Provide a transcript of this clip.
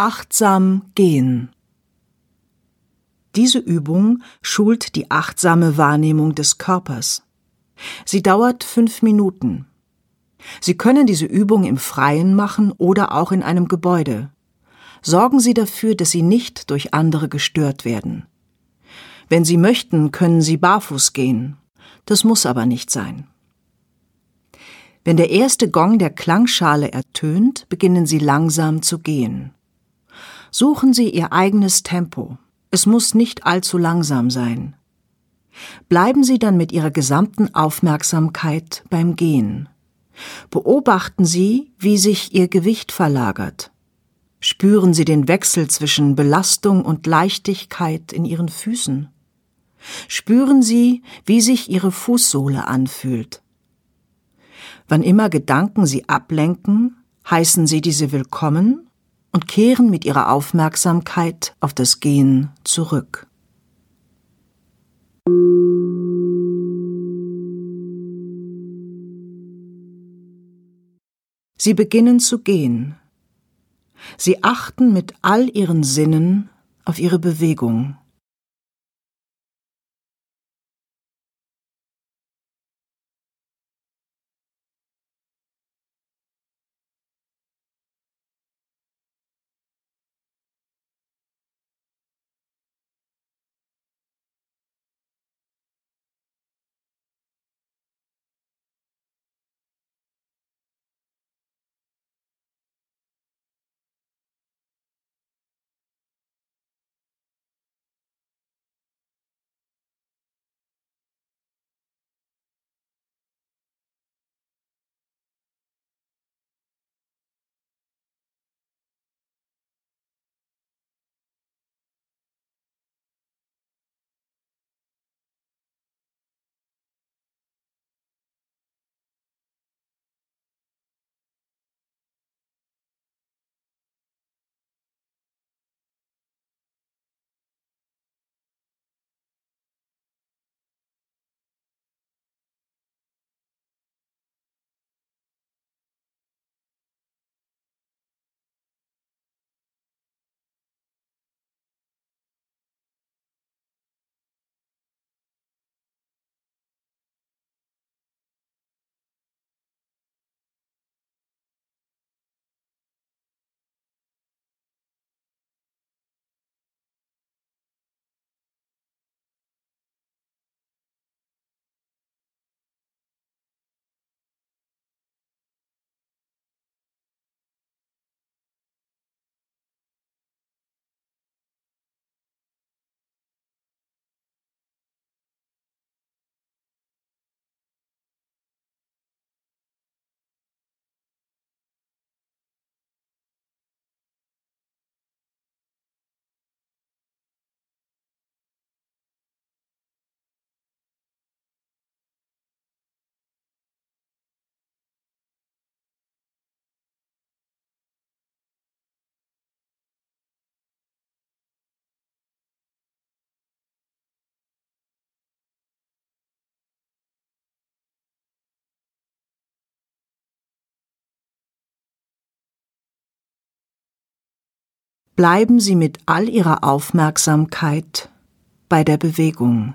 Achtsam gehen. Diese Übung schult die achtsame Wahrnehmung des Körpers. Sie dauert fünf Minuten. Sie können diese Übung im Freien machen oder auch in einem Gebäude. Sorgen Sie dafür, dass Sie nicht durch andere gestört werden. Wenn Sie möchten, können Sie barfuß gehen. Das muss aber nicht sein. Wenn der erste Gong der Klangschale ertönt, beginnen Sie langsam zu gehen. Suchen Sie Ihr eigenes Tempo. Es muss nicht allzu langsam sein. Bleiben Sie dann mit Ihrer gesamten Aufmerksamkeit beim Gehen. Beobachten Sie, wie sich Ihr Gewicht verlagert. Spüren Sie den Wechsel zwischen Belastung und Leichtigkeit in Ihren Füßen. Spüren Sie, wie sich Ihre Fußsohle anfühlt. Wann immer Gedanken Sie ablenken, heißen Sie diese willkommen und kehren mit ihrer Aufmerksamkeit auf das Gehen zurück. Sie beginnen zu gehen. Sie achten mit all ihren Sinnen auf ihre Bewegung. Bleiben Sie mit all Ihrer Aufmerksamkeit bei der Bewegung.